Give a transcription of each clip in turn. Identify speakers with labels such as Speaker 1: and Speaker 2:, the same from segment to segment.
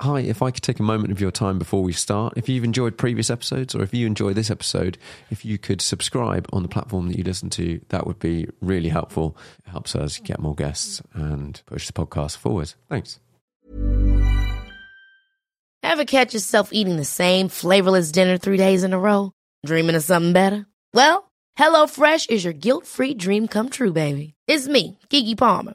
Speaker 1: Hi, if I could take a moment of your time before we start, if you've enjoyed previous episodes or if you enjoy this episode, if you could subscribe on the platform that you listen to, that would be really helpful. It helps us get more guests and push the podcast forward. Thanks.
Speaker 2: Ever catch yourself eating the same flavorless dinner three days in a row? Dreaming of something better? Well, HelloFresh is your guilt free dream come true, baby. It's me, Keke Palmer.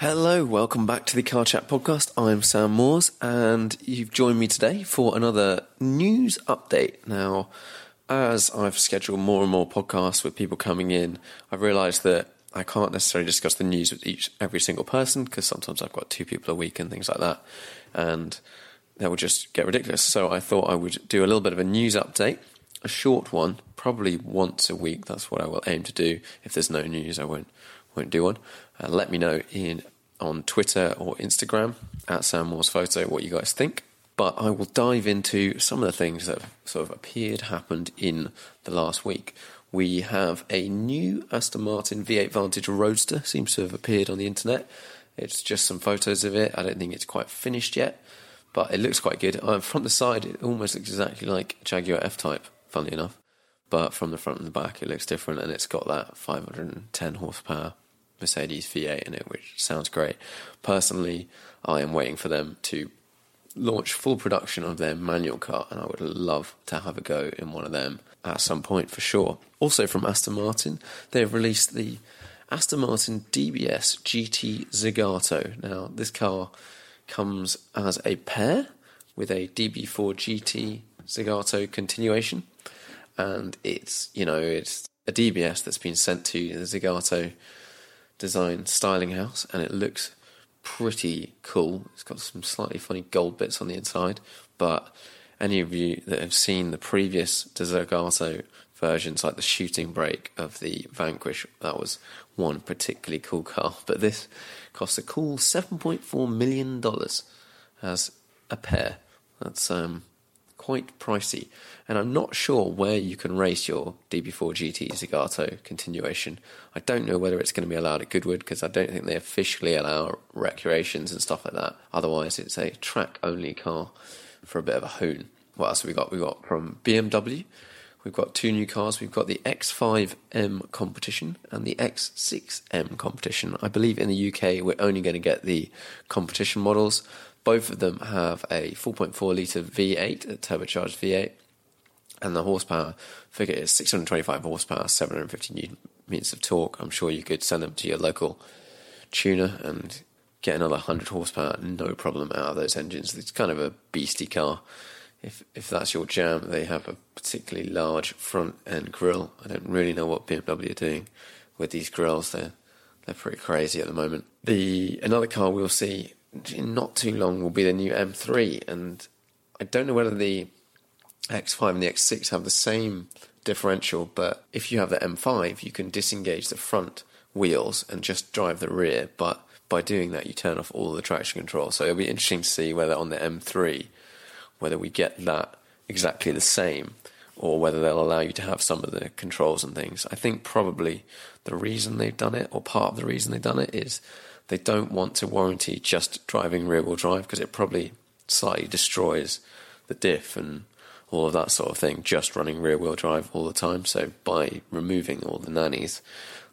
Speaker 1: Hello, welcome back to the Car Chat podcast. I'm Sam Moores, and you've joined me today for another news update. Now, as I've scheduled more and more podcasts with people coming in, I've realised that I can't necessarily discuss the news with each every single person because sometimes I've got two people a week and things like that, and that would just get ridiculous. So I thought I would do a little bit of a news update, a short one, probably once a week. That's what I will aim to do. If there's no news, I won't won't do one. Uh, let me know in on Twitter or Instagram at Sam Moores Photo what you guys think. But I will dive into some of the things that have sort of appeared, happened in the last week. We have a new Aston Martin V8 Vantage Roadster, seems to have appeared on the internet. It's just some photos of it. I don't think it's quite finished yet, but it looks quite good. Uh, from the side, it almost looks exactly like Jaguar F Type, funnily enough. But from the front and the back, it looks different, and it's got that 510 horsepower Mercedes V8 in it, which sounds great. Personally, I am waiting for them to launch full production of their manual car, and I would love to have a go in one of them at some point for sure. Also from Aston Martin, they've released the Aston Martin DBS GT Zagato. Now, this car comes as a pair with a DB4 GT Zagato continuation, and it's you know it's a DBS that's been sent to the Zagato design styling house, and it looks pretty cool. It's got some slightly funny gold bits on the inside, but any of you that have seen the previous Zagato versions, like the shooting brake of the Vanquish, that was one particularly cool car. But this costs a cool $7.4 million as a pair. That's um, quite pricey. And I'm not sure where you can race your DB4 GT Zagato continuation. I don't know whether it's going to be allowed at Goodwood because I don't think they officially allow recreations and stuff like that. Otherwise, it's a track only car for a bit of a hoon. What else have we got? We've got from BMW. We've got two new cars. We've got the X5M competition and the X6M competition. I believe in the UK we're only going to get the competition models. Both of them have a 4.4 litre V8, a turbocharged V8, and the horsepower figure is 625 horsepower, 750 newton meters of torque. I'm sure you could send them to your local tuner and get another 100 horsepower, no problem, out of those engines. It's kind of a beastie car. If if that's your jam, they have a particularly large front end grille. I don't really know what BMW are doing with these grills. They're they're pretty crazy at the moment. The another car we'll see not too long will be the new M3, and I don't know whether the X5 and the X6 have the same differential, but if you have the M5, you can disengage the front wheels and just drive the rear. But by doing that, you turn off all the traction control. So it'll be interesting to see whether on the M3, whether we get that exactly the same, or whether they'll allow you to have some of the controls and things. I think probably the reason they've done it, or part of the reason they've done it, is they don't want to warranty just driving rear wheel drive because it probably slightly destroys the diff and all of that sort of thing, just running rear wheel drive all the time. So by removing all the nannies,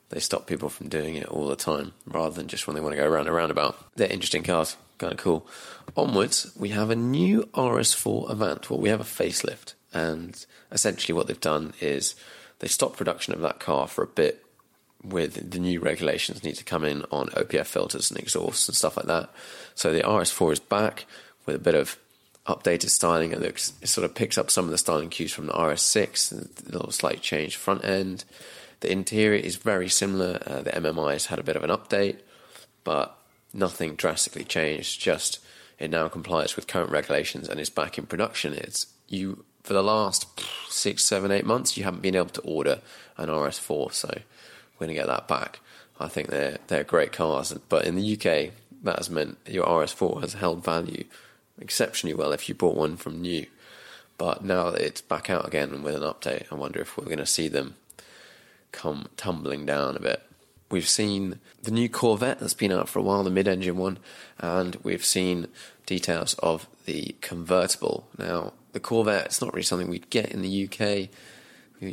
Speaker 1: they stop people from doing it all the time rather than just when they want to go around a roundabout. They're interesting cars, kind of cool. Onwards, we have a new RS4 Avant. Well, we have a facelift, and essentially what they've done is they stopped production of that car for a bit with the new regulations need to come in on OPF filters and exhausts and stuff like that. So the RS4 is back with a bit of updated styling. It looks it sort of picks up some of the styling cues from the RS6, a little slight change front end. The interior is very similar. Uh, the MMI has had a bit of an update, but nothing drastically changed. Just it now complies with current regulations and is back in production. It's you for the last six, seven, eight months. You haven't been able to order an RS4, so we're going to get that back. I think they're they're great cars, but in the UK, that has meant your RS4 has held value exceptionally well if you bought one from new. But now it's back out again with an update, I wonder if we're going to see them come tumbling down a bit. We've seen the new Corvette that's been out for a while, the mid engine one, and we've seen details of the convertible. Now, the Corvette, it's not really something we'd get in the UK.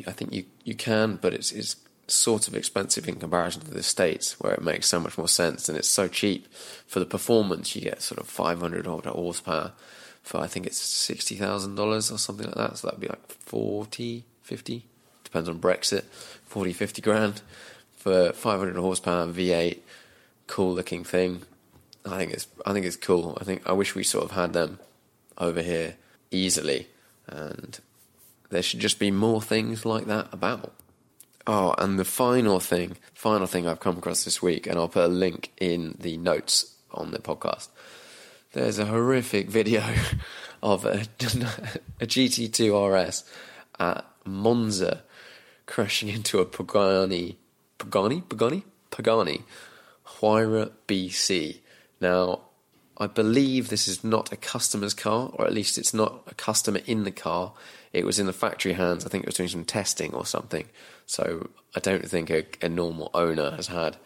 Speaker 1: I think you, you can, but it's, it's sort of expensive in comparison to the States, where it makes so much more sense and it's so cheap. For the performance, you get sort of 500 horsepower for I think it's $60,000 or something like that. So that'd be like 40, 50, depends on Brexit, 40, 50 grand for 500 horsepower V8, cool looking thing. I think it's I think it's cool. I think I wish we sort of had them over here easily, and there should just be more things like that about. Oh, and the final thing, final thing I've come across this week, and I'll put a link in the notes on the podcast. There's a horrific video of a, a GT2 RS at Monza crashing into a Pagani, Pagani, Pagani, Pagani, Huayra BC. Now, I believe this is not a customer's car, or at least it's not a customer in the car. It was in the factory hands. I think it was doing some testing or something. So I don't think a, a normal owner has had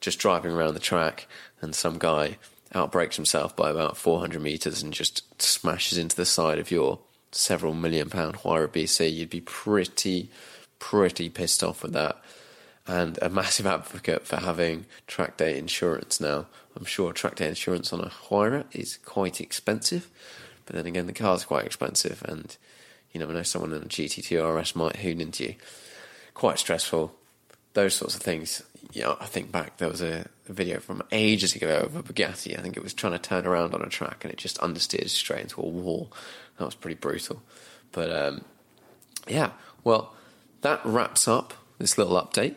Speaker 1: just driving around the track and some guy outbrakes himself by about 400 meters and just smashes into the side of your several million pound Huayra BC. You'd be pretty pretty pissed off with that. And a massive advocate for having track day insurance now. I'm sure track day insurance on a Huayra is quite expensive, but then again, the car's quite expensive, and you never know, someone in a GT2 RS might hoon into you. Quite stressful. Those sorts of things. Yeah, I think back there was a, a video from ages ago of a Bugatti. I think it was trying to turn around on a track and it just understeered straight into a wall. That was pretty brutal. But um, yeah, well, that wraps up this little update.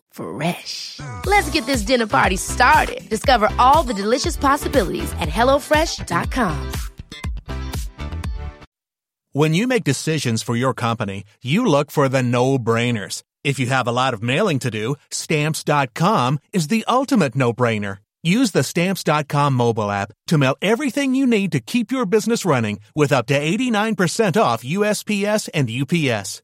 Speaker 2: Fresh. Let's get this dinner party started. Discover all the delicious possibilities at hellofresh.com.
Speaker 3: When you make decisions for your company, you look for the no-brainers. If you have a lot of mailing to do, stamps.com is the ultimate no-brainer. Use the stamps.com mobile app to mail everything you need to keep your business running with up to 89% off USPS and UPS.